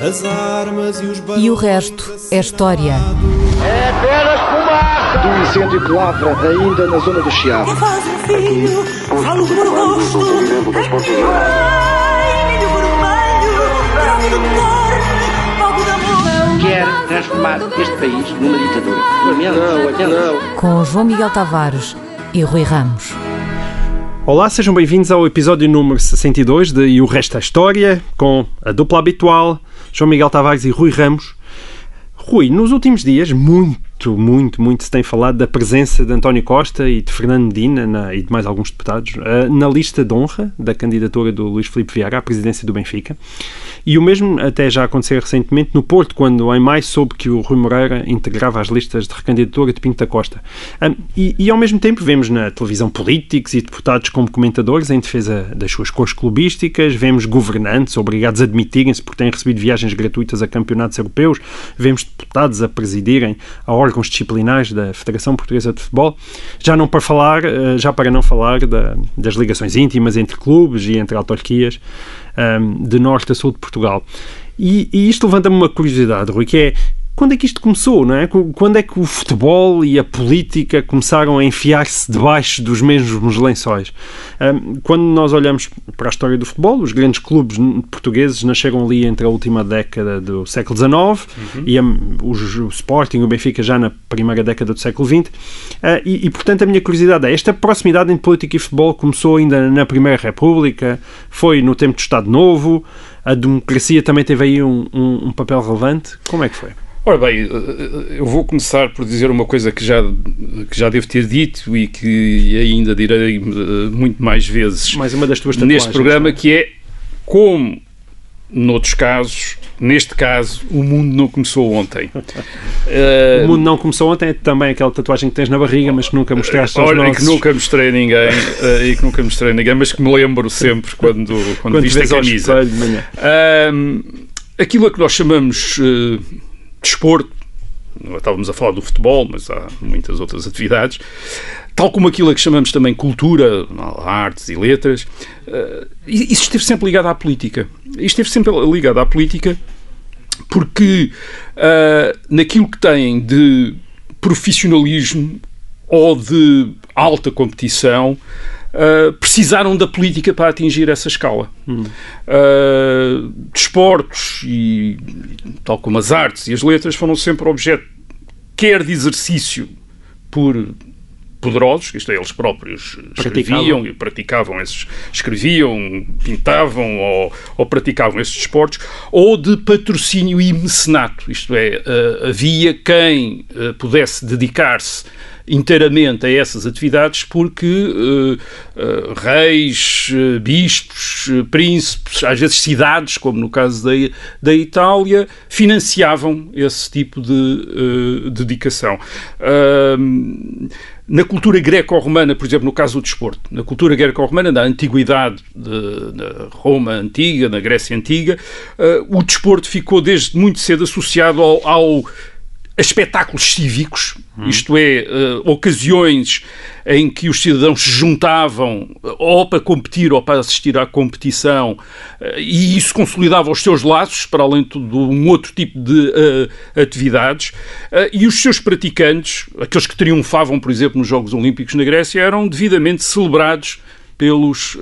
As armas e os E o resto é história. É apenas fumaça! Do incêndio que lavra ainda na zona do Chiado. Faz um filho, falo por gosto. Quer transformar este país numa ditadura. Não, não. Com João Miguel Tavares e Rui Ramos. Olá, sejam bem-vindos ao episódio número 62 de E o Resto é História, com a dupla habitual, João Miguel Tavares e Rui Ramos. Rui, nos últimos dias, muito, muito, muito se tem falado da presença de António Costa e de Fernando Medina na, e de mais alguns deputados uh, na lista de honra da candidatura do Luís Filipe Vieira à presidência do Benfica. E o mesmo até já aconteceu recentemente no Porto, quando em maio soube que o Rui Moreira integrava as listas de recandidatura de Pinto da Costa. E, e, ao mesmo tempo vemos na televisão políticos e deputados como comentadores em defesa das suas cores clubísticas, vemos governantes obrigados a admitirem-se porque têm recebido viagens gratuitas a campeonatos europeus, vemos deputados a presidirem a órgãos disciplinares da Federação Portuguesa de Futebol, já não para falar, eh, já para não falar da, das ligações íntimas entre clubes e entre autarquias um, de norte a sul de Portugal. E, e isto levanta-me uma curiosidade, Rui, que é quando é que isto começou, não é? Quando é que o futebol e a política começaram a enfiar-se debaixo dos mesmos lençóis? Quando nós olhamos para a história do futebol, os grandes clubes portugueses nasceram ali entre a última década do século XIX uhum. e a, o, o, Sporting, o Benfica já na primeira década do século XX. Ah, e, e, portanto, a minha curiosidade é, esta proximidade entre política e futebol começou ainda na Primeira República, foi no tempo do Estado Novo, a democracia também teve aí um, um, um papel relevante. Como é que foi? Ora bem, eu vou começar por dizer uma coisa que já, que já devo ter dito e que ainda direi eh, muito mais vezes mais uma das tuas neste programa, que é como noutros casos, neste caso, o mundo não começou ontem. uh, o mundo não começou ontem é também aquela tatuagem que tens na barriga, mas que nunca mostraste aos Olha, nossos... que nunca mostrei a ninguém, uh, e que nunca mostrei a ninguém, mas que me lembro sempre quando, quando, quando viste a camisa. Uh, aquilo a que nós chamamos desporto, estávamos a falar do futebol, mas há muitas outras atividades, tal como aquilo a que chamamos também cultura, artes e letras, uh, isso esteve sempre ligado à política. Isto esteve sempre ligado à política porque uh, naquilo que tem de profissionalismo ou de alta competição, uh, precisaram da política para atingir essa escala. Hum. Uh, desportos e tal como as artes e as letras foram sempre objeto quer de exercício por poderosos, isto é, eles próprios escreviam e praticavam esses, escreviam, pintavam ou, ou, praticavam esses desportos, ou de patrocínio e mecenato, isto é, uh, havia quem pudesse dedicar-se inteiramente a essas atividades porque uh, uh, reis, uh, bispos, príncipes, às vezes cidades, como no caso da, da Itália, financiavam esse tipo de dedicação. Na cultura greco-romana, por exemplo, no caso do desporto, na cultura greco-romana, na antiguidade, de, na Roma antiga, na Grécia antiga, uh, o desporto ficou desde muito cedo associado ao, ao espetáculos cívicos, hum. isto é, uh, ocasiões em que os cidadãos se juntavam eh, ou para competir ou para assistir à competição, uh, e isso consolidava os seus laços, para além de um outro tipo de uh, atividades, e os seus praticantes, aqueles que triunfavam, por exemplo, nos Jogos Olímpicos na Grécia, eram devidamente celebrados pelos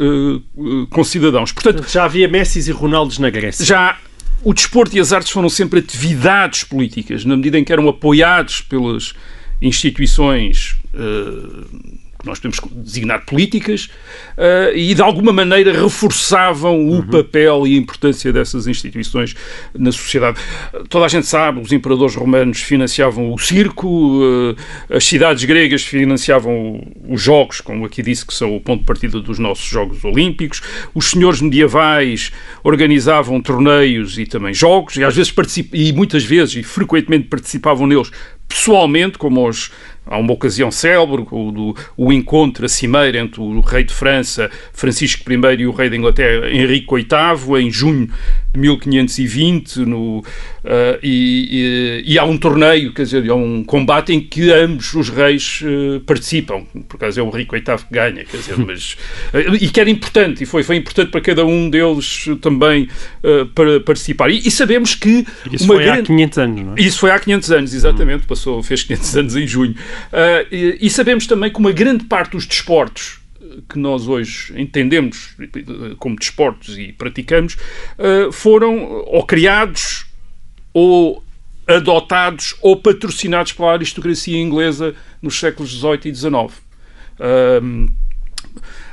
concidadãos. Portanto, já havia Messi e Ronaldos na Grécia. Já o desporto e as artes foram sempre atividades políticas, na medida em que eram apoiados pelas instituições uh, nós podemos designar políticas, uh, e de alguma maneira reforçavam o uhum. papel e a importância dessas instituições na sociedade. Toda a gente sabe, os imperadores romanos financiavam o circo, uh, as cidades gregas financiavam os jogos, como aqui disse, que são o ponto de partida dos nossos Jogos Olímpicos, os senhores medievais organizavam torneios e também jogos, e às vezes e muitas vezes e frequentemente participavam neles pessoalmente, como os Há uma ocasião célebre, o, do, o encontro, a cimeira entre o rei de França, Francisco I, e o rei da Inglaterra, Henrique VIII, em junho de 1520 no, uh, e, e, e, há um torneio, quer dizer, há um combate em que ambos os reis uh, participam, por acaso é o Rico VIII que ganha, quer dizer, mas, uh, e que era importante, e foi, foi importante para cada um deles também para participar. E, e, sabemos que... Isso foi grande... há 500 anos, não é? Isso foi há 500 anos, exatamente, passou, fez 500 anos em junho. E, e sabemos também que uma grande parte dos desportos que nós hoje entendemos como desportos e praticamos eh, foram ou criados ou adotados ou patrocinados pela aristocracia inglesa nos séculos XVIII e XIX.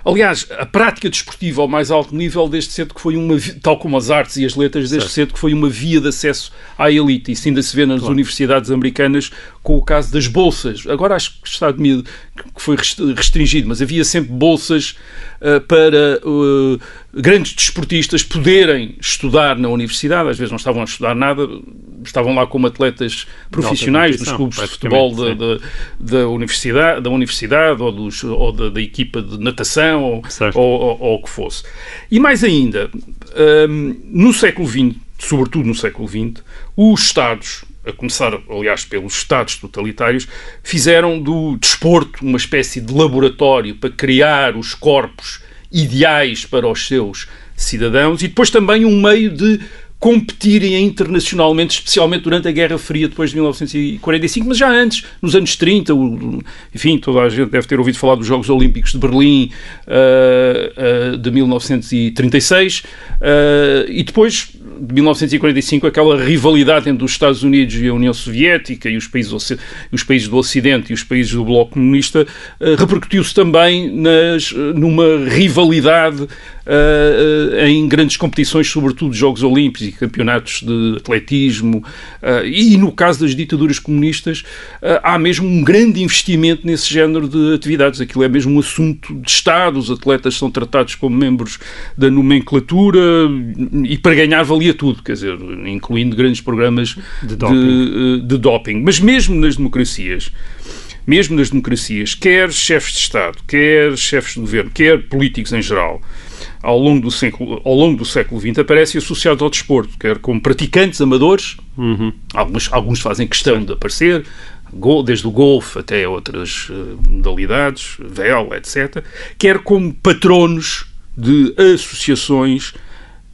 Aliás, a prática desportiva ao mais alto nível, desde cedo que foi uma, tal como as artes e as letras, desde certo. cedo que foi uma via de acesso à elite. Isso ainda se vê nas claro. universidades americanas com o caso das bolsas. Agora acho que está que foi restringido, mas havia sempre bolsas uh, para uh, grandes desportistas poderem estudar na universidade. Às vezes não estavam a estudar nada, estavam lá como atletas profissionais dos clubes de futebol da, da, da, universidade, da universidade ou, dos, ou da, da equipa de natação ou, ou, ou, ou, o que fosse. E mais ainda, um, no século XX, sobretudo no século XX, os Estados a começar, aliás, pelos Estados totalitários, fizeram do desporto uma espécie de laboratório para criar os corpos ideais para os seus cidadãos e depois também um meio de competirem internacionalmente, especialmente durante a Guerra Fria, depois de 1945, mas já antes, nos anos 30, enfim, toda a gente deve ter ouvido falar dos Jogos Olímpicos de Berlim uh, uh, de 1936, uh, e depois de 1945 aquela rivalidade entre os Estados Unidos e a União Soviética e os países, os países do Ocidente e os países do Bloco Comunista uh, repercutiu-se também nas, numa rivalidade uh, em grandes competições, sobretudo Jogos Olímpicos e campeonatos de atletismo. Uh, e no caso das ditaduras comunistas, há mesmo um grande investimento nesse género de atividades. Aquilo é mesmo um assunto de Estado, os atletas são tratados como membros da nomenclatura e para ganhar valia tudo, quer dizer, incluindo grandes programas de doping. De, de doping. Mas mesmo nas democracias, mesmo nas democracias, quer chefes de Estado, quer chefes de governo, quer políticos em geral, ao longo do século, ao longo do século XX aparecem associados ao desporto, quer como praticantes amadores, uhum. alguns, alguns fazem questão de aparecer, desde o golfe até outras uh, modalidades, vela, etc., quer como patronos de associações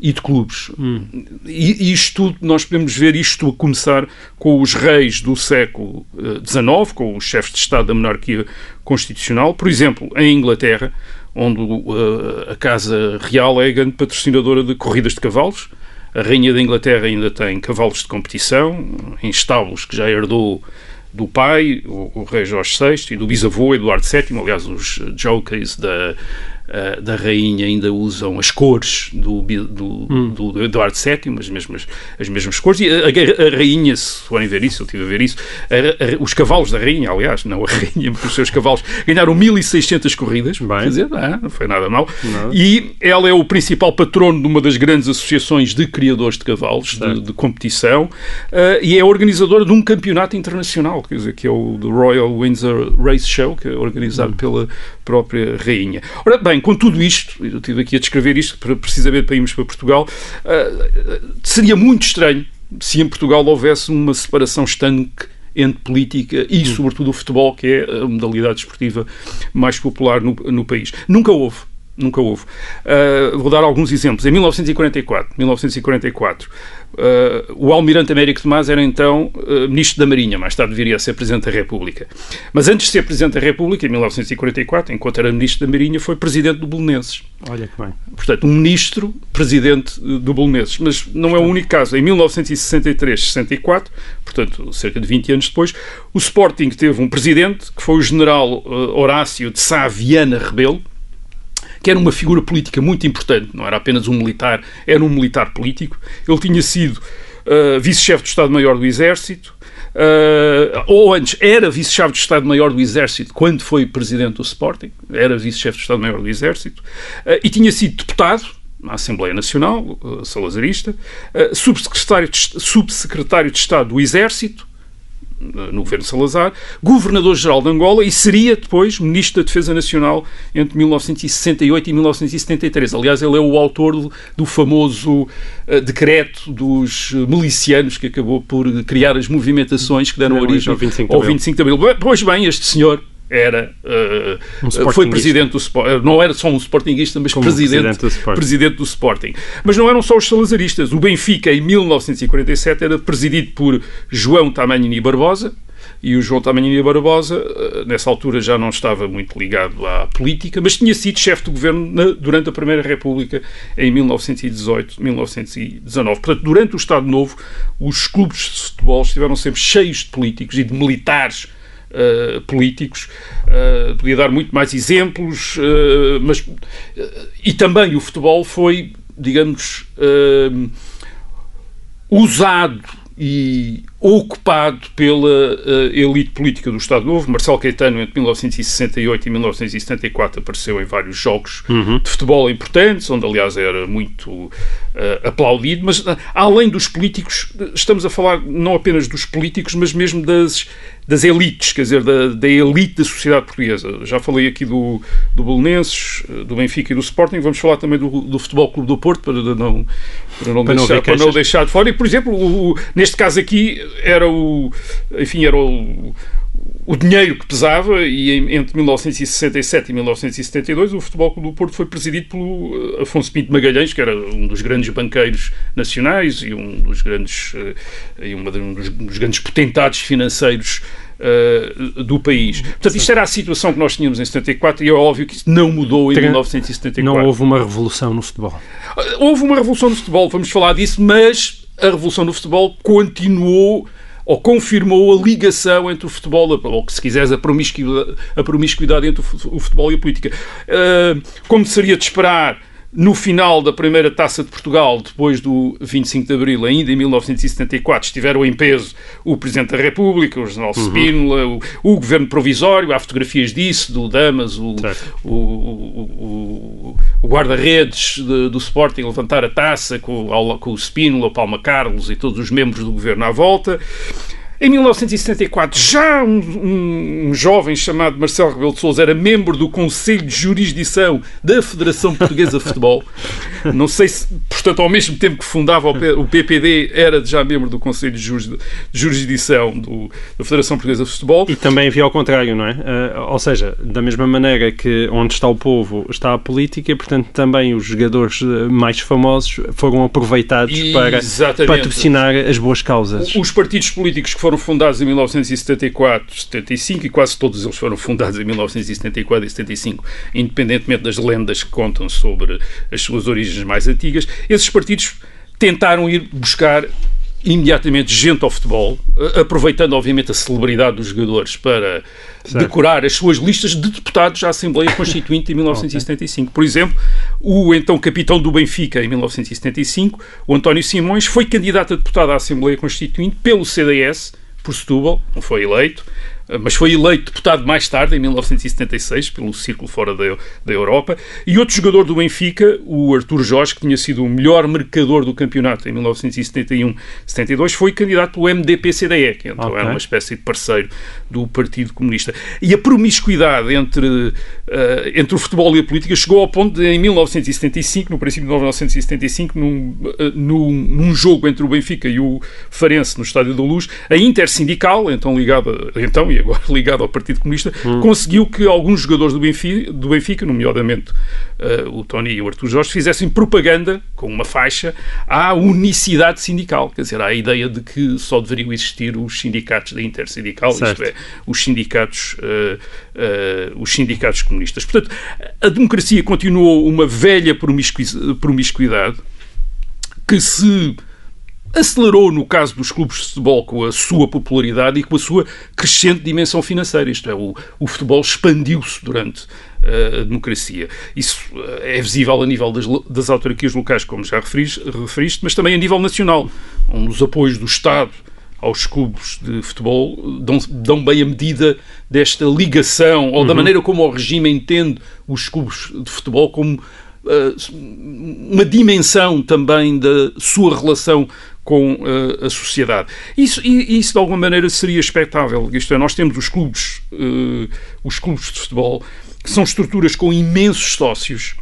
e de clubes. Hum. E, isto nós podemos ver isto a começar com os reis do século XIX, uh, com os chefes de Estado da monarquia constitucional. Por exemplo, em Inglaterra, onde uh, a Casa Real é a grande patrocinadora de corridas de cavalos. A Rainha da Inglaterra ainda tem cavalos de competição em estábulos que já herdou do pai, o, o rei Jorge VI, e do bisavô Eduardo VII. Aliás, os jockeys da uh, da rainha ainda usam as cores do, do, hum. do Eduardo VII, as mesmas, as mesmas cores, e a, a, a rainha, se forem ver isso, eu estive a ver isso, a, os cavalos da rainha, aliás, não a rainha, mas os seus cavalos, ganharam 1600 corridas, Bem. quer dizer, ah, não foi nada mal, não. e ela é o principal patrono de uma das grandes associações de criadores de cavalos, de, de, competição, uh, e é organizadora de um campeonato internacional, quer dizer, que é o Royal Windsor Race Show, que é organizado hum. pela própria rainha. Ora bem, com tudo isto, eu estive aqui a descrever isto para, precisamente para irmos para Portugal, uh, seria muito estranho se em Portugal houvesse uma separação estanque entre política e, sobretudo, o futebol, que é a modalidade esportiva mais popular no, no país. Nunca houve. Nunca houve. Uh, vou dar alguns exemplos. Em 1944, 1944 Uh, o almirante Américo Tomás era então uh, ministro da Marinha, mais tarde viria a ser Presidente da República. Mas antes de ser Presidente da República, em 1944, enquanto era Ministro da Marinha, foi Presidente do Belenenses. Olha que bem. Portanto, um Ministro Presidente do Belenenses. Mas não é o único caso. Em 1963-64, portanto, cerca de 20 anos depois, o Sporting teve um Presidente, que foi o General uh, Horácio de Sá Viana Rebelo, que era uma figura política muito importante, não era apenas um militar, era um militar político. Ele tinha sido uh, vice-chefe do Estado-Maior do Exército, uh, ou antes, era vice-chefe do Estado-Maior do Exército quando foi presidente do Sporting, era vice-chefe do Estado-Maior do Exército, uh, e tinha sido deputado na Assembleia Nacional, salazarista, subsecretário de, subsecretário de Estado do Exército, no governo Salazar, governador-geral de Angola e seria depois ministro da Defesa Nacional entre 1968 e 1973. Aliás, ele é o autor do, famoso uh, decreto dos milicianos que acabou por criar as movimentações que deram origem ao 25 de Abril. Ao 25 de Abril. Pois bem, este senhor era um foi presidente do Sporting, não era só um Sportingista, mas presidente, presidente do, Sporting. presidente, do Sporting. Mas não eram só os salazaristas. O Benfica, em 1947, era presidido por João Tamanini Barbosa, e o João Tamanini Barbosa, uh, nessa altura, já não estava muito ligado à política, mas tinha sido chefe de governo na, durante a Primeira República, em 1918, 1919. Portanto, durante o Estado Novo, os clubes de futebol estiveram sempre cheios de políticos e de militares Uh, políticos. Uh, podia dar muito mais exemplos, uh, mas e também o futebol foi, digamos, usado e ocupado pela uh, elite política do Estado Novo. Marcelo Caetano, entre 1968 e 1974, apareceu em vários jogos uhum. de futebol importantes, onde, aliás, era muito uh, aplaudido. Mas, uh, além dos políticos, estamos a falar não apenas dos políticos, mas mesmo das, das elites, quer dizer, da, da elite da sociedade portuguesa. Já falei aqui do, do Belenenses, do Benfica e do Sporting. Vamos falar também do, do Futebol Clube do Porto, para não, para não, para deixar, não, para não deixar de fora. E, por exemplo, o, neste caso aqui, era o, enfim, era o, o dinheiro que pesava e entre 1967 e 1972 o Futebol Clube do Porto foi presidido pelo eh, Afonso Pinto Magalhães, que era um dos grandes banqueiros nacionais e um dos grandes, eh, e uma, um dos, dos grandes potentados financeiros Uh, do país. Portanto, isto era a situação que nós tínhamos em 74 e é óbvio que isso não mudou em Tem, 1974. Não houve uma revolução no futebol. Houve uma revolução no futebol, vamos falar disso, mas a revolução no futebol continuou ou confirmou a ligação entre o futebol, ou se quiseres, a promiscuidade, a promiscuidade entre o futebol e a política. Uh, como seria de esperar, no final da primeira taça de Portugal, depois do 25 de Abril, ainda em 1974, estiveram em peso o Presidente da República, o General uhum. Spínola, o, o, Governo Provisório, há fotografias disso, do Damas, o, o, o, guarda-redes do Sporting levantar a taça com, com o Spínola, o Palma Carlos e todos os membros do Governo à volta. Em 1974, já um, um, um, jovem chamado Marcelo Rebelo de Sousa era membro do Conselho de Jurisdição da Federação Portuguesa de Futebol. Não sei se, portanto, ao mesmo tempo que fundava o PPD, era já membro do Conselho de Jurisdição do, da Federação Portuguesa de Futebol. E também havia ao contrário, não é? Uh, ou seja, da mesma maneira que onde está o povo está a política, portanto, também os jogadores mais famosos foram aproveitados para patrocinar as boas causas. Os partidos políticos que foram foram fundados em 1974, 75 e quase todos eles foram fundados em 1974 e 75, independentemente das lendas que contam sobre as suas origens mais antigas, esses partidos tentaram ir buscar imediatamente gente ao futebol, aproveitando obviamente a celebridade dos jogadores para certo. decorar as suas listas de deputados à Assembleia Constituinte em 1975. Okay. Por exemplo, o então capitão do Benfica em 1975, o António Simões, foi candidato a deputado à Assembleia Constituinte pelo CDS por Setúbal, não foi eleito, mas foi eleito deputado mais tarde, em 1976, pelo Círculo Fora da, da Europa. E outro jogador do Benfica, o Artur Jorge, que tinha sido o melhor mercador do campeonato em 1971-72, foi candidato pelo MDP-CDE, que então okay. era uma espécie de parceiro do Partido Comunista. E a promiscuidade entre, entre o futebol e a política chegou ao ponto de, em 1975, no princípio de 1975, num, uh, num, num jogo entre o Benfica e o Farense no Estádio da Luz, a Intersindical, então ligada, então, e agora ligado ao Partido Comunista, hum. conseguiu que alguns jogadores do Benfica, do Benfica nomeadamente uh, o Tony e o Artur Jorge, fizessem propaganda com uma faixa à unicidade sindical. Quer dizer, à ideia de que só deveriam existir os sindicatos da Intersindical, certo. isto é, os sindicatos, uh, uh, os sindicatos comunistas. Portanto, a democracia continuou uma velha promiscuidade que se acelerou no caso dos clubes de futebol com a sua popularidade e com a sua crescente dimensão financeira. Isto é, o, o futebol expandiu-se durante uh, a democracia. Isso uh, é visível a nível das, das autarquias locais, como já referiste, referiste, mas também a nível nacional, onde os apoios do Estado aos clubes de futebol dão, dão bem a medida desta ligação ou uhum. da maneira como o regime entende os clubes de futebol como uh, uma dimensão também da sua relação com uh, a sociedade. Isso, e, isso, de alguma maneira, seria expectável. Isto é, nós temos os clubes, uh, os clubes de futebol, que são estruturas com imensos sócios,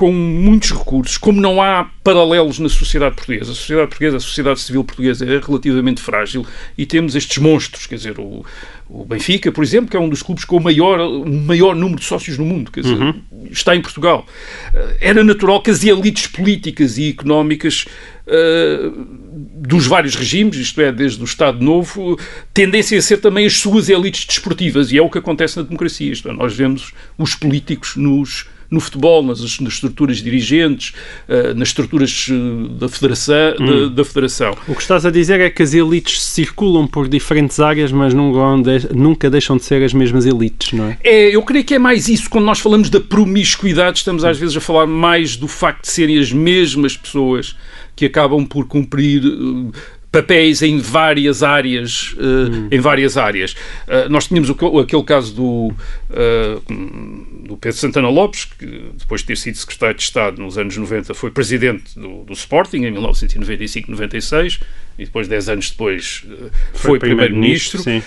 com muitos recursos, como não há paralelos na sociedade portuguesa. A sociedade portuguesa, a sociedade civil portuguesa é relativamente frágil e temos estes monstros, quer dizer, o, o Benfica, por exemplo, que é um dos clubes com o maior, o maior número de sócios no mundo, quer dizer, uhum. está em Portugal. Eh, era natural que as elites políticas e económicas uh, dos vários regimes, isto é, desde o Estado Novo, tendessem a ser também as suas elites desportivas, e é o que acontece na democracia. Isto é, nós vemos os políticos nos no futebol, nas, nas estruturas dirigentes, uh, nas estruturas uh, da, federação, hum. da, da, federação. O que estás a dizer é que as elites circulam por diferentes áreas, mas nunca deixam de ser as mesmas elites, não é? É, eu creio que é mais isso. Quando nós falamos da promiscuidade, estamos às vezes a falar mais do facto de serem as mesmas pessoas que acabam por cumprir uh, papéis em várias áreas, uh, hum. em várias áreas. Uh, nós tínhamos o, aquele caso do, uh, do Pedro Santana Lopes, que depois de ter sido secretário de Estado nos anos 90 foi presidente do, do Sporting em 1995-96 e depois, 10 anos depois, eh, foi, foi primeiro-ministro. Primeiro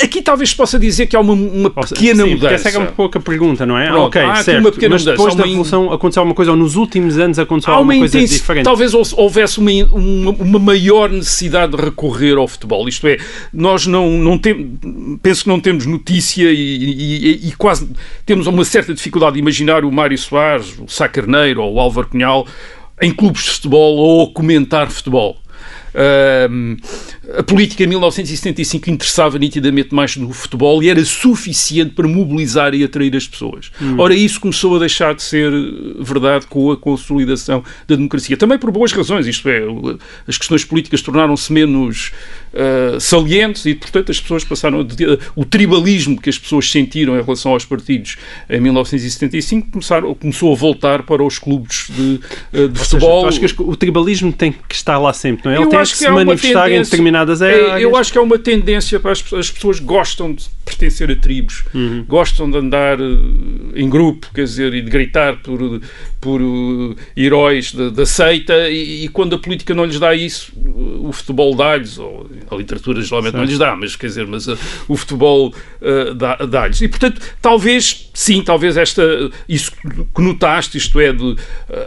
Aqui talvez se possa dizer que há uma, uma pequena sim, mudança. Essa é um pouco a pergunta, não é? Pronto, ok, há certo. uma pequena Mas depois mudança. da Revolução aconteceu alguma coisa, ou nos últimos anos aconteceu há alguma coisa diferente? Talvez houvesse uma, uma, uma, maior necessidade de recorrer ao futebol. Isto é, nós não, não temos, penso que não temos notícia e, e, e, quase temos uma certa dificuldade de imaginar o Mário Soares, o Sá Carneiro ou o Álvaro Cunhal em clubes de futebol ou comentar futebol. A política em 1975 interessava nitidamente mais no futebol e era suficiente para mobilizar e atrair as pessoas. Hum. Ora, isso começou a deixar de ser verdade com a consolidação da democracia. Também por boas razões, isto é, as questões políticas tornaram-se menos uh, salientes e, portanto, as pessoas passaram a, o tribalismo que as pessoas sentiram em relação aos partidos em 1975 começaram, começou a voltar para os clubes de, uh, de futebol. Seja, acho que o tribalismo tem que estar lá sempre, não é? Ele Eu tem que, que se manifestar em determinadas é, Eu acho que é uma tendência para as pessoas, as pessoas gostam de pertencer a tribos, uhum. gostam de andar eh, em grupo, quer dizer, e de gritar por, por uh, heróis da, seita, e, e, quando a política não lhes dá isso, o futebol dá-lhes, ou a literatura geralmente certo. não lhes dá, mas quer dizer, mas uh, o futebol uh, dá-lhes. E portanto, talvez, sim, talvez esta, isso que notaste, isto é, de,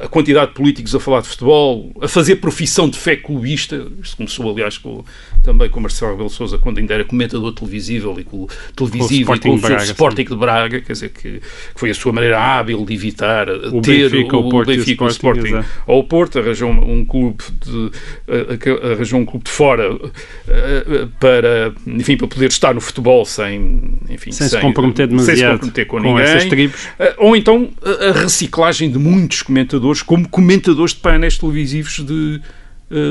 a quantidade de políticos a falar de futebol, a fazer profissão de fé clubista, isto começou aliás com, também com Marcelo Rebelo Souza, quando ainda era comentador televisível e com, televisivo com o Sporting, Braga, Sporting de Braga, quer dizer, que, que, foi a sua maneira hábil de evitar o ter Benfica, o, o Porto Benfica, o Sporting, Sporting ao Porto, arranjou um, clube de arranjou um clube de fora para, enfim, para poder estar no futebol sem, enfim, sem, sem se comprometer demasiado sem se comprometer com, com ninguém. Ou então a reciclagem de muitos comentadores como comentadores de painéis televisivos de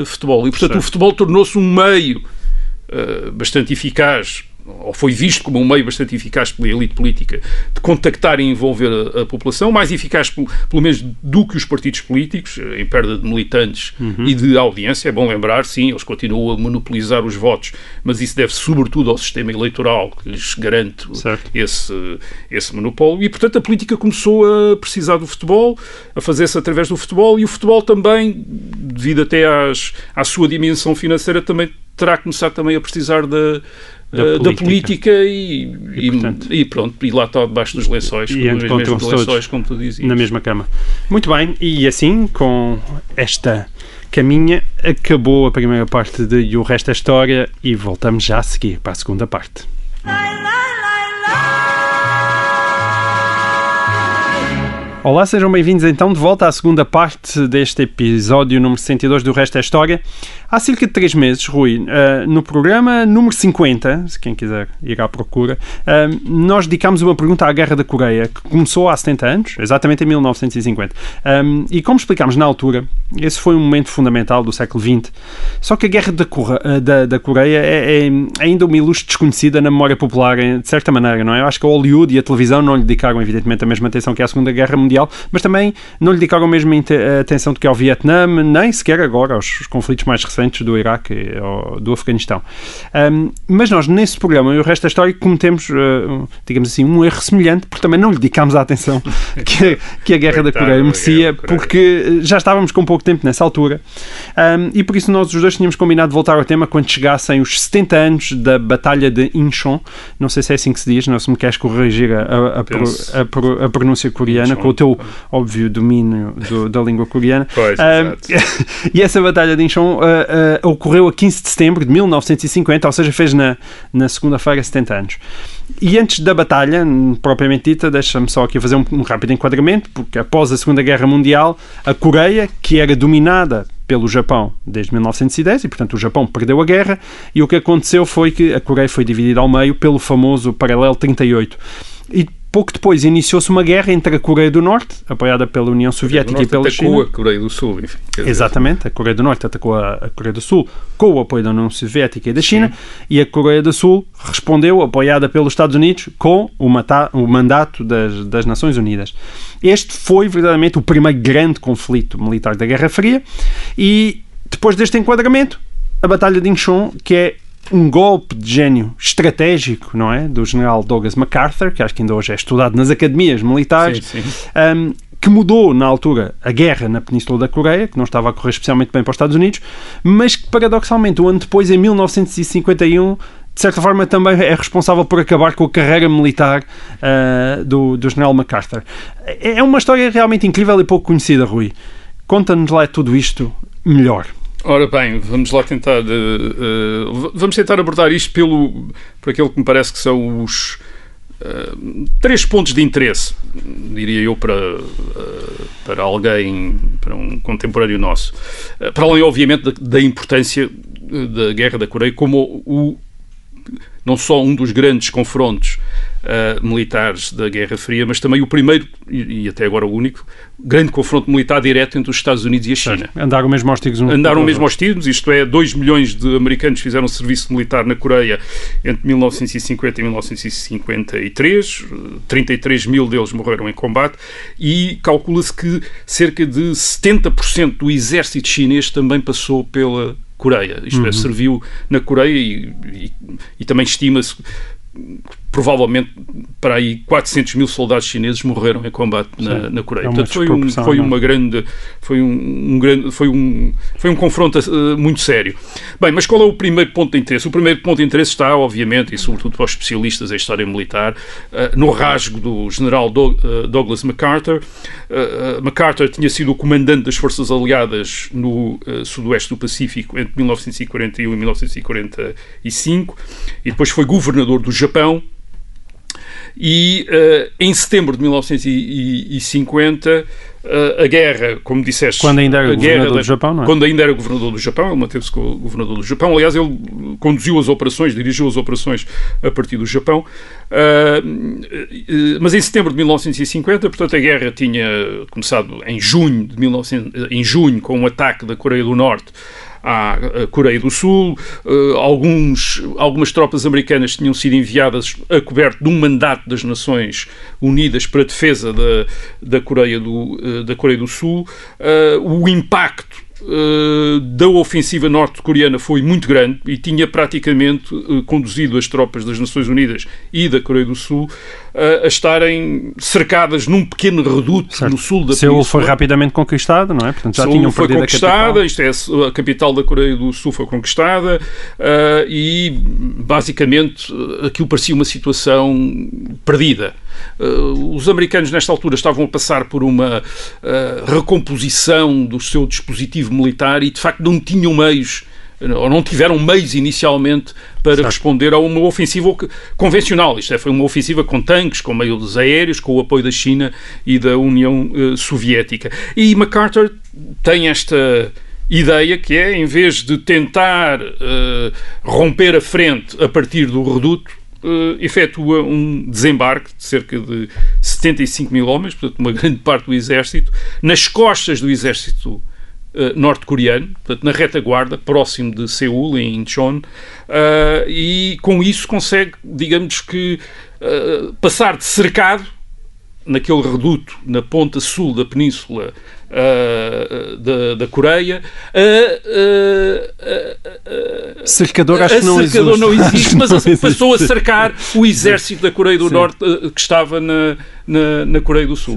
futebol. E, portanto, certo. o futebol tornou-se um meio uh, bastante eficaz ou foi visto como um meio bastante eficaz pela elite política de contactar e envolver a, a população, mais eficaz pelo, pelo, menos do que os partidos políticos, em perda de militantes uhum. e de audiência. É bom lembrar, sim, eles continuam a monopolizar os votos, mas isso deve sobretudo ao sistema eleitoral que lhes garante esse, esse monopólio. E, portanto, a política começou a precisar do futebol, a fazer-se através do futebol, e o futebol também, devido até às, à sua dimensão financeira, também terá começado também a precisar da da, política. da política, e, e, e, portanto, e, pronto, e lá está debaixo dos lençóis, e entre mesmos lençóis, como tu dizias. Na mesma cama. Muito bem, e assim, com esta caminha, acabou a primeira parte de E o Resto é História e voltamos já a seguir para a segunda parte. Olá, sejam bem-vindos então de volta à segunda parte deste episódio número 62 do Resto é História. Há cerca de três meses, Rui, uh, no programa número 50, se quem quiser ir à procura, uh, nós dedicámos uma pergunta à Guerra da Coreia, que começou há 70 anos, exatamente em 1950. Um, e como explicámos na altura, esse foi um momento fundamental do século XX. Só que a Guerra da, Cor da, da Coreia é, é, ainda uma ilustre desconhecida na memória popular, de certa maneira, não é? Eu acho que a Hollywood e a televisão não lhe dedicaram, evidentemente, a mesma atenção que à Segunda Guerra Mundial, mas também não lhe dedicaram a mesma atenção do que ao Vietnã, nem sequer agora aos conflitos mais recentes recentes do Iraque ou do Afeganistão. Um, mas nós, nesse programa e o resto da história, cometemos, uh, digamos assim, um erro semelhante, porque também não lhe dedicámos a atenção que, que a Guerra Coitado, da Coreia merecia, porque já estávamos com pouco pouco tempo nessa altura. Um, e por isso nós os dois tínhamos combinado voltar ao tema quando chegassem os 70 anos da Batalha de Incheon. Não sei se é assim que se diz, não se me queres corrigir a, a, a, a pronúncia coreana, Incheon. com o teu óbvio domínio do, da língua coreana. Pois, um, e essa Batalha de Incheon uh, uh, ocorreu a 15 de setembro de 1950, ou seja, fez na, na segunda-feira 70 anos. E antes da batalha, propriamente dita, deixa-me só aqui fazer um, um, rápido enquadramento, porque após a Segunda Guerra Mundial, a Coreia, que era dominada pelo Japão desde 1910, e portanto o Japão perdeu a guerra, e o que aconteceu foi que a Coreia foi dividida ao meio pelo famoso Paralelo 38. E pouco depois iniciou-se uma guerra entre a Coreia do Norte, apoiada pela União Soviética e pela China. atacou a Coreia do Sul, enfim. Exatamente, a Coreia do Norte atacou a, Coreia do Sul com o apoio da União Soviética e da China, Sim. e a Coreia do Sul respondeu, apoiada pelos Estados Unidos, com o, o mandato das, das Nações Unidas. Este foi verdadeiramente o primeiro grande conflito militar da Guerra Fria, e depois deste enquadramento, a Batalha de Incheon, que é um golpe de gênio estratégico, não é? Do general Douglas MacArthur, que acho que ainda hoje é estudado nas academias militares, sim, sim. Um, que mudou na altura a guerra na Península da Coreia, que não estava a correr especialmente bem para os Estados Unidos, mas que paradoxalmente, um ano depois, em 1951, de certa forma também é responsável por acabar com a carreira militar uh, do, do general MacArthur. É, é uma história realmente incrível e pouco conhecida, Rui. Conta-nos lá tudo isto melhor. Ora bem, vamos lá tentar. Uh, uh, vamos tentar abordar isto pelo, por aquilo que me parece que são os uh, três pontos de interesse, diria eu, para, para alguém, para um contemporâneo nosso. para além, obviamente, da, da, importância da Guerra da Coreia como o, não só um dos grandes confrontos uh, militares da Guerra Fria, mas também o primeiro, e, e, até agora o único, grande confronto militar direto entre os Estados Unidos e a China. Certo. Andaram mesmo aos tiros. Andaram mesmo aos isto é, 2 milhões de americanos fizeram serviço militar na Coreia entre 1950 e 1953, 33 mil deles morreram em combate, e calcula-se que cerca de 70% do exército chinês também passou pela Coreia. Isto é, uhum. é, serviu na Coreia e, e, e também estima-se provavelmente para aí 400 mil soldados chineses morreram em combate na, na Coreia. É Portanto, foi, um, foi é? uma grande, foi um, um, grande, foi um, foi um confronto uh, muito sério. Bem, mas qual é o primeiro ponto de interesse? O primeiro ponto de interesse está, obviamente, e sobretudo para os especialistas em história militar, uh, no rasgo do general uh, Douglas MacArthur. MacArthur tinha sido o comandante das forças aliadas no sudoeste do Pacífico entre 1941 e 1945 e depois foi governador do Japão e uh, em setembro de 1950 uh, eh, a guerra, como disseste, quando ainda era governador da, do Japão, não é? Quando ainda era governador do Japão, ele manteve-se como governador do Japão. Aliás, ele conduziu as operações, dirigiu as operações a partir do Japão. Uh, mas em setembro de 1950, portanto, a guerra tinha começado em junho de 1900, em junho com um ataque da Coreia do Norte à Coreia do Sul. Uh, alguns, algumas tropas americanas tinham sido enviadas a coberto de um mandato das Nações Unidas para a defesa da, da, Coreia, do, uh, da Coreia do Sul. O impacto Uh, da ofensiva norte-coreana foi muito grande e tinha praticamente uh, conduzido as tropas das Nações Unidas e da Coreia do Sul uh, a estarem cercadas num pequeno reduto certo. no sul da Seul foi rapidamente conquistada, não é? Portanto, já Seul tinham foi conquistada, isto é, a capital da Coreia do Sul foi conquistada e basicamente aquilo parecia uma situação perdida. Uh, os americanos, nesta altura, estavam a passar por uma uh, recomposição do seu dispositivo militar e, de facto, não tinham meios ou não tiveram meios inicialmente para responder a uma ofensiva convencional. Isto é, foi uma ofensiva com tanques, com meios aéreos, com o apoio da China e da União uh, Soviética. E MacArthur tem esta ideia que é, em vez de tentar uh, romper a frente a partir do reduto, uh, efetua um desembarque de cerca de 75 mil homens, portanto, uma grande parte do exército, nas costas do exército uh, norte-coreano, portanto, na retaguarda, próximo de Seul, em Incheon, uh, e com isso consegue, digamos que, passar de cercado naquele reduto na ponta sul da península uh, da, da Coreia. Uh, cercador acho que não existe. não existe, mas não passou existe. a cercar o exército da Coreia do Sim. Norte que estava na, na, na, Coreia do Sul.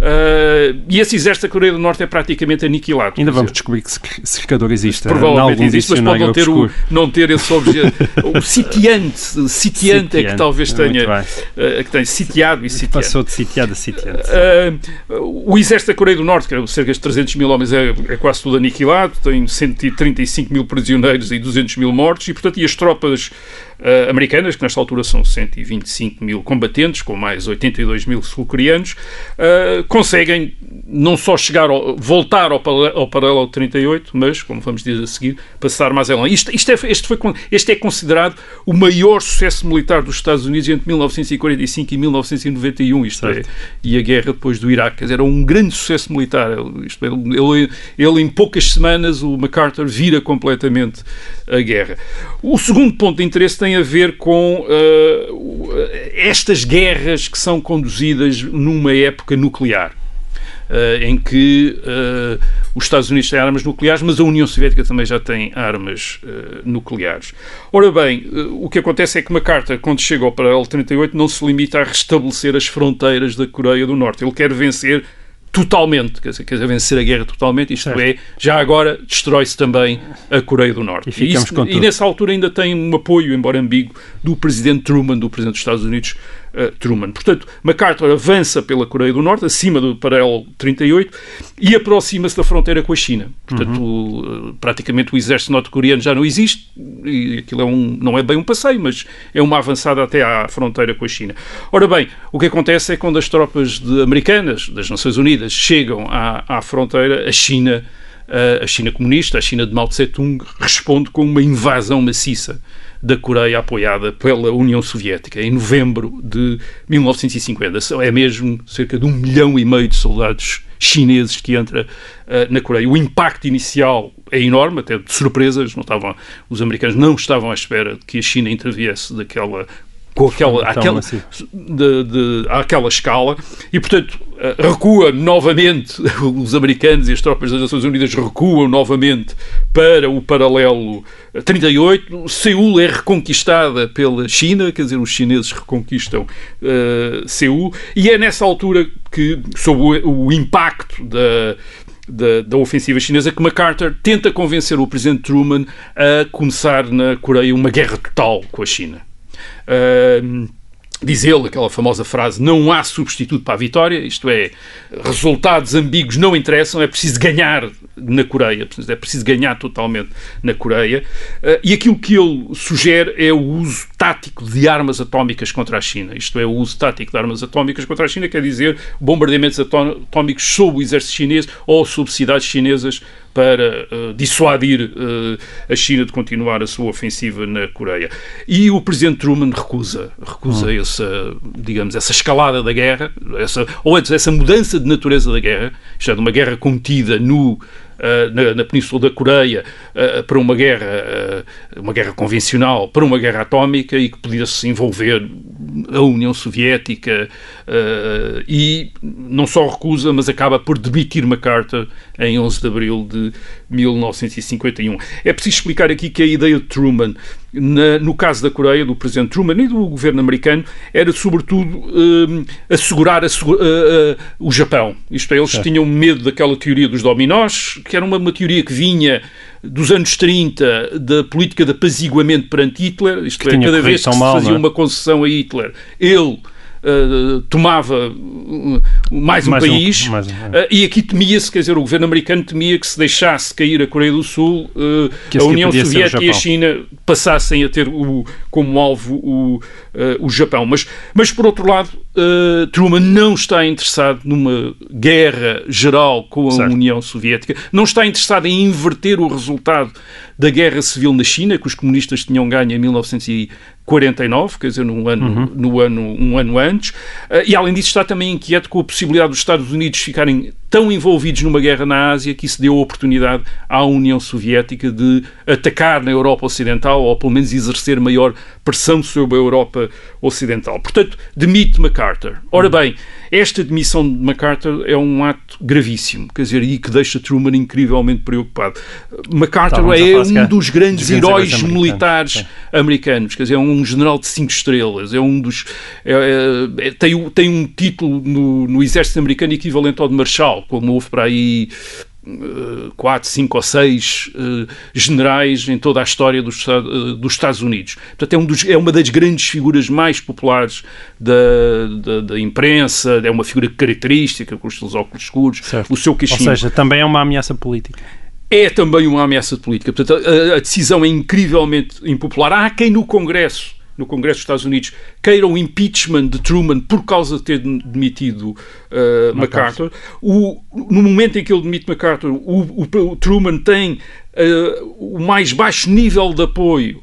Uh, e esse exército da Coreia do Norte é praticamente aniquilado. Ainda vamos descobrir que cercador existe. Provavelmente existe, mas pode não ter, o, não ter esse objeto. o sitiante, sitiante, é que talvez tenha, uh, que tenha sitiado e sitiante. Passou de sitiado a sitiante. Uh, o exército da Coreia do Norte, que é cerca de 300 mil homens, é, é quase tudo aniquilado, tem 135 mil prisioneiros e 200 mil mortos, e portanto, e as tropas uh, americanas, que nesta altura são 125 mil combatentes, com mais 82 mil sul-coreanos, uh, conseguem não só chegar ao, voltar ao, ao paralelo 38, mas, como vamos dizer a seguir, passar mais além. Isto, isto é, este, foi, este é considerado o maior sucesso militar dos Estados Unidos entre 1945 e 1991, isto é, e a guerra depois do Iraque. Quer dizer, era um grande sucesso militar. Isto, é, ele, ele, ele, em poucas semanas, o MacArthur vira completamente a guerra. O segundo ponto de interesse tem a ver com uh, estas guerras que são conduzidas numa época nuclear. Uh, em que uh, os Estados Unidos têm armas nucleares, mas a União Soviética também já tem armas uh, nucleares. Ora bem, o que acontece é que MacArthur, quando chega ao paralelo 38, não se limita a restabelecer as fronteiras da Coreia do Norte. Ele quer vencer totalmente, quer dizer, quer dizer, vencer a guerra totalmente, isto certo. é, já agora destrói-se também a Coreia do Norte. E, e, isso, e, nessa altura ainda tem um apoio, embora ambíguo, do presidente Truman, do presidente dos Estados Unidos, Truman. Portanto, MacArthur avança pela Coreia do Norte, acima do paralelo 38, e aproxima-se da fronteira com a China. Portanto, uhum. uh, praticamente o exército norte-coreano já não existe, e aquilo é um, não é bem um passeio, mas é uma avançada até à fronteira com a China. Ora bem, o que acontece é que quando as tropas de, americanas, das Nações Unidas, chegam à, à fronteira, a China a China comunista, a China de Mao Tse-tung, responde com uma invasão maciça da Coreia apoiada pela União Soviética em novembro de 1950. É mesmo cerca de um milhão e meio de soldados chineses que entra uh, na Coreia. O impacto inicial é enorme, até de surpresas. Não estavam, os americanos não estavam à espera de que a China interviesse daquela com aquela, aquela, assim. de, de, àquela escala e, portanto, eh, recua novamente, os americanos e as tropas das Nações Unidas recuam novamente para o paralelo 38. Seul é reconquistada pela China, quer dizer, os chineses reconquistam uh, Seul, e é nessa altura que, sob o, o impacto da, da, da, ofensiva chinesa que MacArthur tenta convencer o presidente Truman a começar na Coreia uma guerra total com a China. Uh, diz ele aquela famosa frase: não há substituto para a vitória, isto é, resultados ambíguos não interessam, é preciso ganhar na Coreia, é preciso ganhar totalmente na Coreia. Uh, e aquilo que ele sugere é o uso tático de armas atómicas contra a China. Isto é, o uso tático de armas atómicas contra a China quer dizer bombardeamentos atómicos sob o exército chinês ou sob cidades chinesas para uh, dissuadir uh, a China de continuar a sua ofensiva na Coreia. E o presidente Truman recusa, recusa hum. essa, digamos, essa escalada da guerra, essa, ou antes, essa mudança de natureza da guerra, isto é, de uma guerra contida no na, na, Península da Coreia uh, para uma guerra, uh, uma guerra convencional, para uma guerra atómica e que podia-se envolver a União Soviética e não só recusa, mas acaba por demitir MacArthur em 11 de abril de 1951. É preciso explicar aqui que a ideia de Truman, na, no caso da Coreia, do presidente Truman e do governo americano, era sobretudo uh, assegurar uh, uh, o Japão. Isto é, eles tinham medo daquela teoria dos dominós, que era uma, uma teoria que vinha dos anos 30 da política de apaziguamento perante Hitler, isto que é, cada vez que se fazia é? uma concessão a Hitler, ele uh, tomava mais um mais país um, mais um, é. uh, e aqui temia-se, quer dizer, o governo americano temia que se deixasse cair a Coreia do Sul, uh, a União Soviética e a China passassem a ter o, como alvo o, o Japão. Mas, mas, por outro lado, Truman não está interessado numa guerra geral com a certo. União Soviética, não está interessado em inverter o resultado da guerra civil na China, que os comunistas tinham ganho em 1949, quer dizer, num ano, uhum. no ano, um ano antes, eh, e além disso está também inquieto com a possibilidade dos Estados Unidos ficarem tão envolvidos numa guerra na Ásia que isso deu a oportunidade à União Soviética de atacar na Europa Ocidental ou pelo menos exercer maior pressão sobre a Europa Ocidental. Portanto, demite MacArthur. Ora bem, esta demissão de MacArthur é um ato gravíssimo, quer dizer, e que deixa Truman incrivelmente preocupado. MacArthur é um dos grandes heróis militares americanos. quer dizer, é um general de cinco estrelas, é um dos. É, é, tem, tem um título no, no exército americano equivalente ao de Marshal, como houve para aí quatro, cinco ou seis uh, generais em toda a história dos, uh, dos Estados Unidos. Portanto, é, um dos, é, uma das grandes figuras mais populares da, da, da, imprensa, é uma figura característica, com os seus óculos escuros, certo. o seu queixinho. Ou seja, também é uma ameaça política. É também uma ameaça política. Portanto, a, a decisão é incrivelmente impopular. Há quem no Congresso no Congresso dos Estados Unidos queiram o impeachment de Truman por causa de ter demitido uh, MacArthur. O, no momento em que ele demite MacArthur, o, o, o Truman tem uh, o mais baixo nível de apoio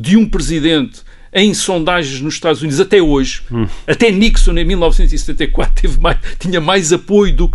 de um presidente em sondagens nos Estados Unidos até hoje. Hum. Até Nixon, em 1974, teve mais, tinha mais apoio do,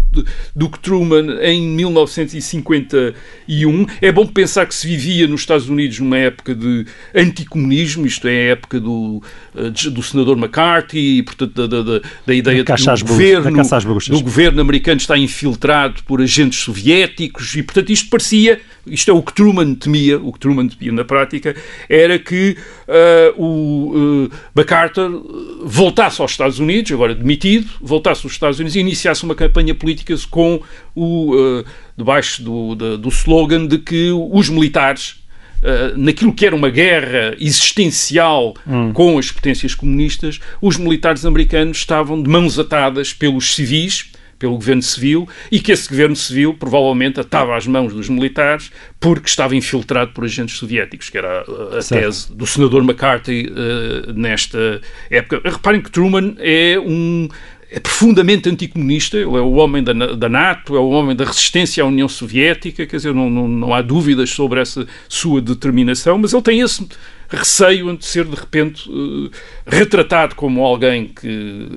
do, que Truman em 1951. É bom pensar que se vivia nos Estados Unidos numa época de anticomunismo, isto é, a época do, eh, do senador McCarthy, e, portanto, da, da, da ideia de que o governo, do governo americano está infiltrado por agentes soviéticos, e, portanto, isto parecia, isto é o que Truman temia, o que Truman temia na prática, era que uh, o uh, MacArthur voltasse aos Estados Unidos, agora demitido, voltasse aos Estados Unidos e iniciasse uma campanha política com o uh, debaixo do, do, do slogan de que os militares Uh, naquilo que era uma guerra existencial hum. com as potências comunistas, os militares americanos estavam de mãos atadas pelos civis pelo governo civil e que esse governo civil provavelmente atava as mãos dos militares porque estava infiltrado por agentes soviéticos, que era a, tese do senador McCarthy uh, nesta época. Reparem que Truman é um é profundamente anticomunista, ele é o homem da, da, NATO, é o homem da resistência à União Soviética, quer dizer, não, não, não há dúvidas sobre essa sua determinação, mas ele tem esse receio de ser de repente uh, retratado como alguém que,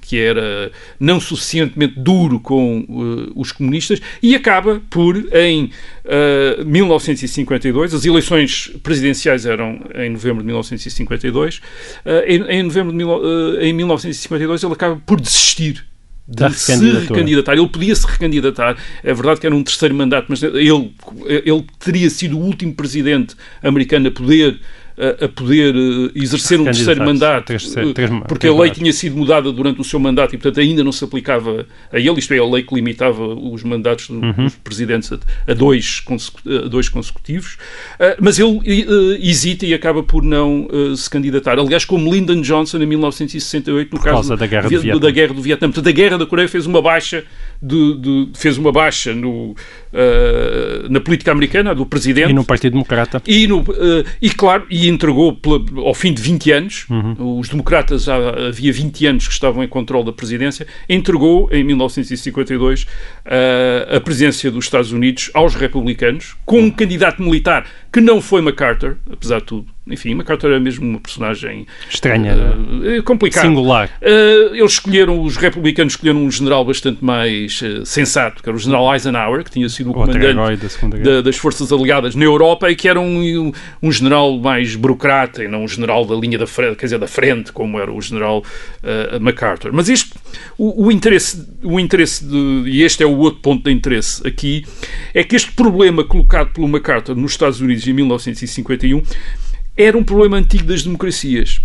que era não suficientemente duro com uh, os comunistas e acaba por, em uh, eh, 1952, as eleições presidenciais eram em novembro de 1952, em, em, novembro de, em 1952 ele acaba por desistir de se recandidatar. Ele podia se recandidatar. É verdade que era um terceiro mandato, mas ele, ele teria sido o último presidente americano a poder a, poder eh, exercer um terceiro mandato, três, três, três, porque a lei tinha sido mudada durante o seu mandato e, portanto, ainda não se aplicava a ele, isto é, a lei que limitava os mandatos uhum. dos presidentes a, a, dois, a dois consecutivos, uh, mas ele uh, hesita e acaba por não uh, se candidatar. Aliás, como Lyndon Johnson em 1968, no por caso da guerra, do, da guerra do Vietnã. Portanto, a guerra da Coreia fez uma baixa, de, de, fez uma baixa no, na política americana, do presidente. E no Partido Democrata. E, no, e claro, e entregou ao fim de 20 anos, uhum. os democratas já havia 20 anos que estavam em controle da presidência, entregou em 1952 uh, a presidência dos Estados Unidos aos republicanos, com um candidato militar que não foi MacArthur, apesar de tudo, enfim, MacArthur era mesmo uma personagem estranha, uh, complicada. Singular. Uh, eles escolheram, os republicanos escolheram um general bastante mais uh, sensato, que era o general Eisenhower, que tinha sido o comandante da, das forças aliadas na Europa e que era um, um, general mais burocrata e não um general da linha da frente, quer dizer, da frente, como era o general MacArthur. Mas este, o, o, interesse, o interesse de, e este é o outro ponto de interesse aqui, é que este problema colocado pelo MacArthur nos Estados Unidos em 1951 era um problema antigo das democracias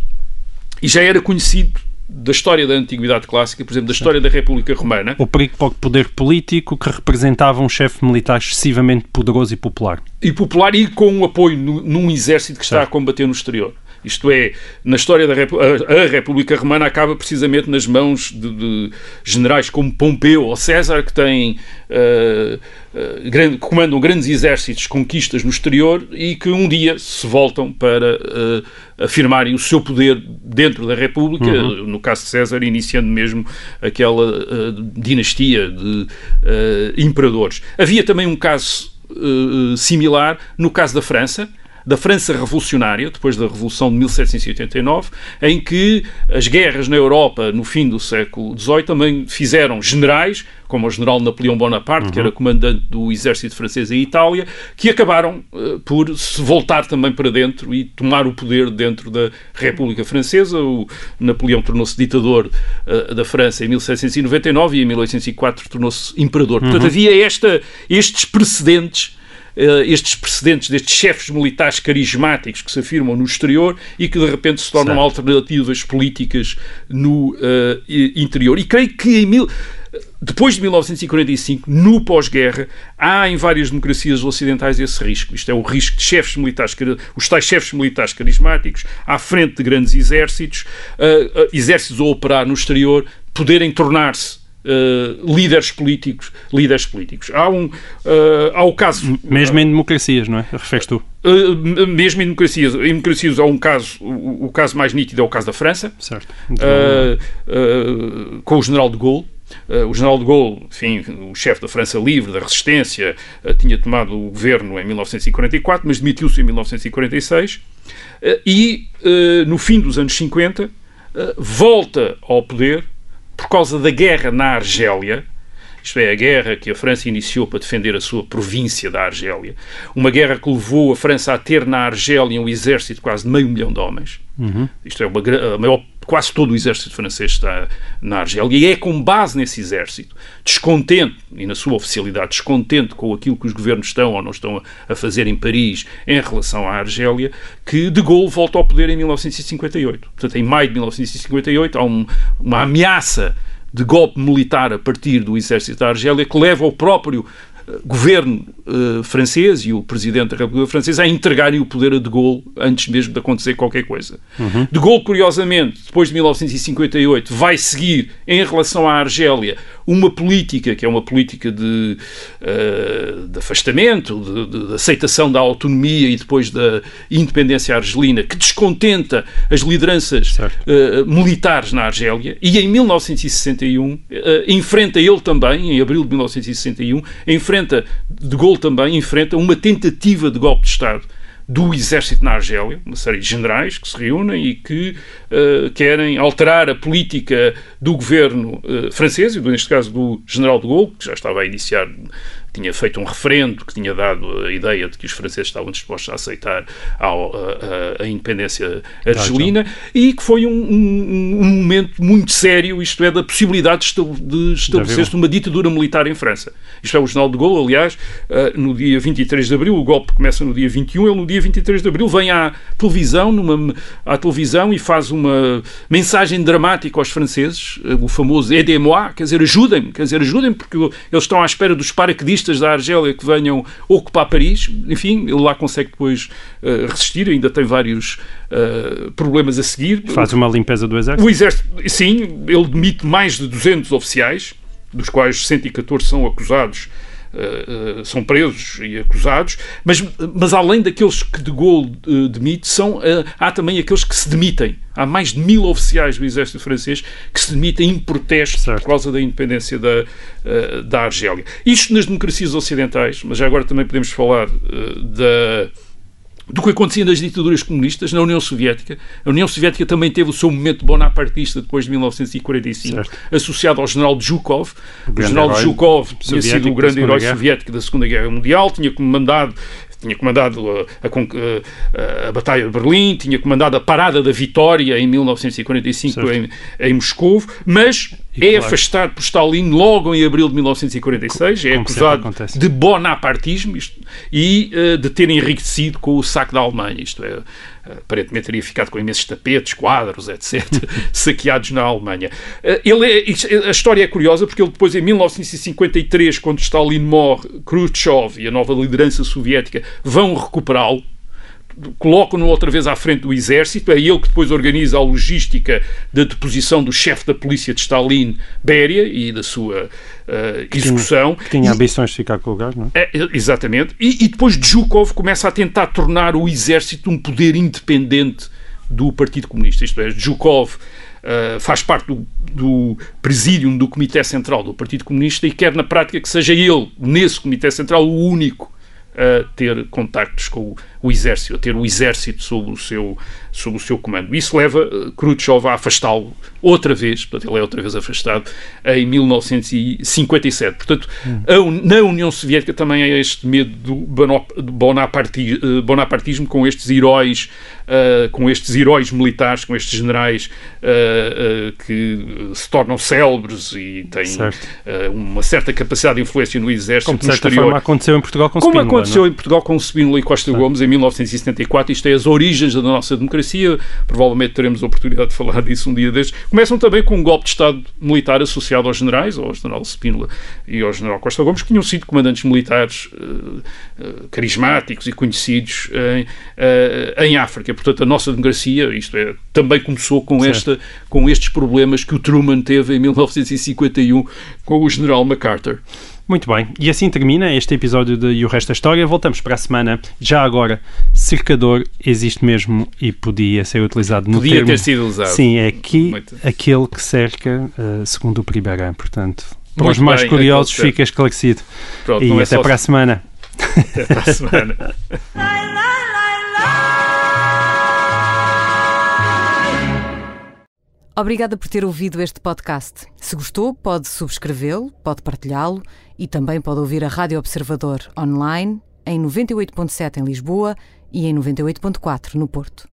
e já era conhecido da história da Antiguidade Clássica, por exemplo, da história da República Romana. O perigo para o poder político que representava um chefe militar excessivamente poderoso e popular. E popular e com um apoio no, num exército que está a combater no exterior. Isto é, na história da a, a República Romana acaba precisamente nas mãos de, de generais como Pompeu ou César, que têm uh, uh, grande, comandam grandes exércitos, conquistas no exterior e que um dia se voltam para uh, afirmarem o seu poder dentro da República, uhum. no caso de César, iniciando mesmo aquela dinastia de imperadores. Havia também um caso similar no caso da França, da França revolucionária, depois da Revolução de 1789, em que as guerras na Europa no fim do século XVIII também fizeram generais, como o general Napoleão Bonaparte, uhum. que era comandante do exército francês em Itália, que acabaram uh, por se voltar também para dentro e tomar o poder dentro da República Francesa. O Napoleão tornou-se ditador uh, da França em 1799 e em 1804 tornou-se imperador. Portanto, uhum. havia esta, estes precedentes estes precedentes destes chefes militares carismáticos que se afirmam no exterior e que de repente se tornam certo. alternativas políticas no uh, interior. E creio que em mil depois de 1945, no pós-guerra, há em várias democracias ocidentais esse risco. Isto é o risco de chefes militares, os tais chefes militares carismáticos, à frente de grandes exércitos, uh, uh, exércitos a operar no exterior, poderem tornar-se uh, líderes políticos, líderes políticos. Há um, uh, há o caso mesmo em democracias, não é? Referes tu? Uh, mesmo em democracias, em democracias há um caso, o, o, caso mais nítido é o caso da França, certo. com o General de Gaulle. Uh, o general de Gaulle, enfim, o chefe da França Livre, da Resistência, uh, tinha tomado o governo em 1944, mas demitiu-se em 1946 uh, e, no fim dos anos 50, volta ao poder por causa da guerra na Argélia, isto é, a guerra que a França iniciou para defender a sua província da Argélia, uma guerra que levou a França a ter na Argélia um exército de quase meio milhão de homens. Uhum. Isto é, uma, a maior quase todo o exército francês está na Argélia, e é com base nesse exército, descontente, e na sua oficialidade, descontente com aquilo que os governos estão ou não estão a fazer em Paris em relação à Argélia, que De Gaulle volta ao poder em 1958. Portanto, em maio de 1958 há um, uma ameaça de golpe militar a partir do exército da Argélia que leva ao próprio governo uh, francês e o presidente da República Francesa a entregarem o poder a De Gaulle antes mesmo de acontecer qualquer coisa. Uhum. De Gaulle, curiosamente, depois de 1958, vai seguir em relação à Argélia uma política que é uma política de, uh, de afastamento, de, de, de, aceitação da autonomia e depois da independência argelina, que descontenta as lideranças uh, militares na Argélia. E em 1961 uh, enfrenta ele também, em abril de 1961, enfrenta de Gaulle também enfrenta uma tentativa de golpe de Estado do exército na Argélia, uma série de generais que se reúnem e que uh, querem alterar a política do governo uh, francês, e neste caso do general de Gaulle, que já estava a iniciar tinha feito um referendo que tinha dado a ideia de que os franceses estavam dispostos a aceitar a, a, a independência argelina e que foi um, um, um, momento muito sério, isto é, da possibilidade de estabelecer-se uma ditadura militar em França. Isto é, o General de Gaulle, aliás, eh, no dia 23 de abril, o golpe começa no dia 21, ele no dia 23 de abril vem à televisão, numa, à televisão e faz uma mensagem dramática aos franceses, eh, o famoso aidez-moi, quer dizer, ajudem-me, quer dizer, ajudem-me porque eles estão à espera dos paraquedistas da Argélia que venham ocupar Paris. Enfim, ele lá consegue depois uh, resistir, ainda tem vários uh, problemas a seguir. Faz uma limpeza do exército? O exército, sim, ele demite mais de 200 oficiais, dos quais 114 são acusados são presos e acusados, mas, mas além daqueles que de Gaulle uh, demite, são, há também aqueles que se demitem. Há mais de mil oficiais do exército francês que se demitem em protesto certo. por causa da independência da, da Argélia. Isto nas democracias ocidentais, mas já agora também podemos falar da do que acontecia nas ditaduras comunistas, na União Soviética. A União Soviética também teve o seu momento bonapartista depois de 1945, certo. associado ao general Zhukov. O, o general Zhukov tinha sido o grande herói soviético da Segunda Guerra Mundial, tinha comandado tinha comandado a, a, a, Batalha de Berlim, tinha comandado a Parada da Vitória em 1945 em, em Moscou, mas e é claro. afastado por Stalin logo em abril de 1946, é acusado de bonapartismo isto, e uh, de ter enriquecido com o saco da Alemanha, isto é, aparentemente teria ficado com imensos tapetes, quadros, etc., saqueados na Alemanha. Uh, ele é, a história é curiosa porque ele depois, em 1953, quando Stalin morre, Khrushchev e a nova liderança soviética vão recuperá-lo, colocam-no outra vez à frente do exército. É ele que depois organiza a logística da deposição do chefe da polícia de Stalin, Beria, e da sua uh, execução. Que tinha, tinha ambições de ficar com o lugar, não é? é exatamente. E, e depois Zhukov começa a tentar tornar o exército um poder independente do Partido Comunista. Isto é, Zhukov Uh, faz parte do, do presídium do Comitê Central do Partido Comunista e quer, na prática, que seja ele, nesse Comitê Central, o único a ter contactos com o, o exército, a ter o exército sob o seu, sob o seu comando. Isso leva uh, Khrushchev a afastá-lo outra vez, portanto, ele é outra vez afastado, em 1957. Portanto, hum. na União Soviética também há este medo do uh, bonapartismo com estes heróis, uh, com estes heróis militares, com estes generais que se tornam célebres e têm uma certa capacidade de influência no exército Como certa exterior. forma aconteceu em Portugal com Como aconteceu não? É? em Portugal com Spínola e Costa Gomes em 1974. Isto é as origens da nossa democracia. Provavelmente teremos a oportunidade de falar disso um dia destes. Começam também com um golpe de Estado militar associado aos generais, ao general Spínola e ao general Costa Gomes, que tinham sido comandantes militares uh, uh, carismáticos e conhecidos em, uh, em África. Portanto, a nossa democracia, isto é, também começou com, esta, com estes problemas que o Truman teve em 1951 com o general MacArthur. Muito bem, e assim termina este episódio de E o Resto da História. Voltamos para a semana. Já agora, cercador existe mesmo e podia ser utilizado no podia termo. ter sido usado. Sim, é aqui Muito. aquele que cerca, uh, segundo o Priberan. Portanto, para Muito os mais bem, curiosos, fica esclarecido. Pronto, e é até para a semana. Até para a semana. Obrigada por ter ouvido este podcast. Se gostou, pode subscrevê-lo, pode partilhá-lo e também pode ouvir a Rádio Observador online em 98.7 em Lisboa e em 98.4 no Porto.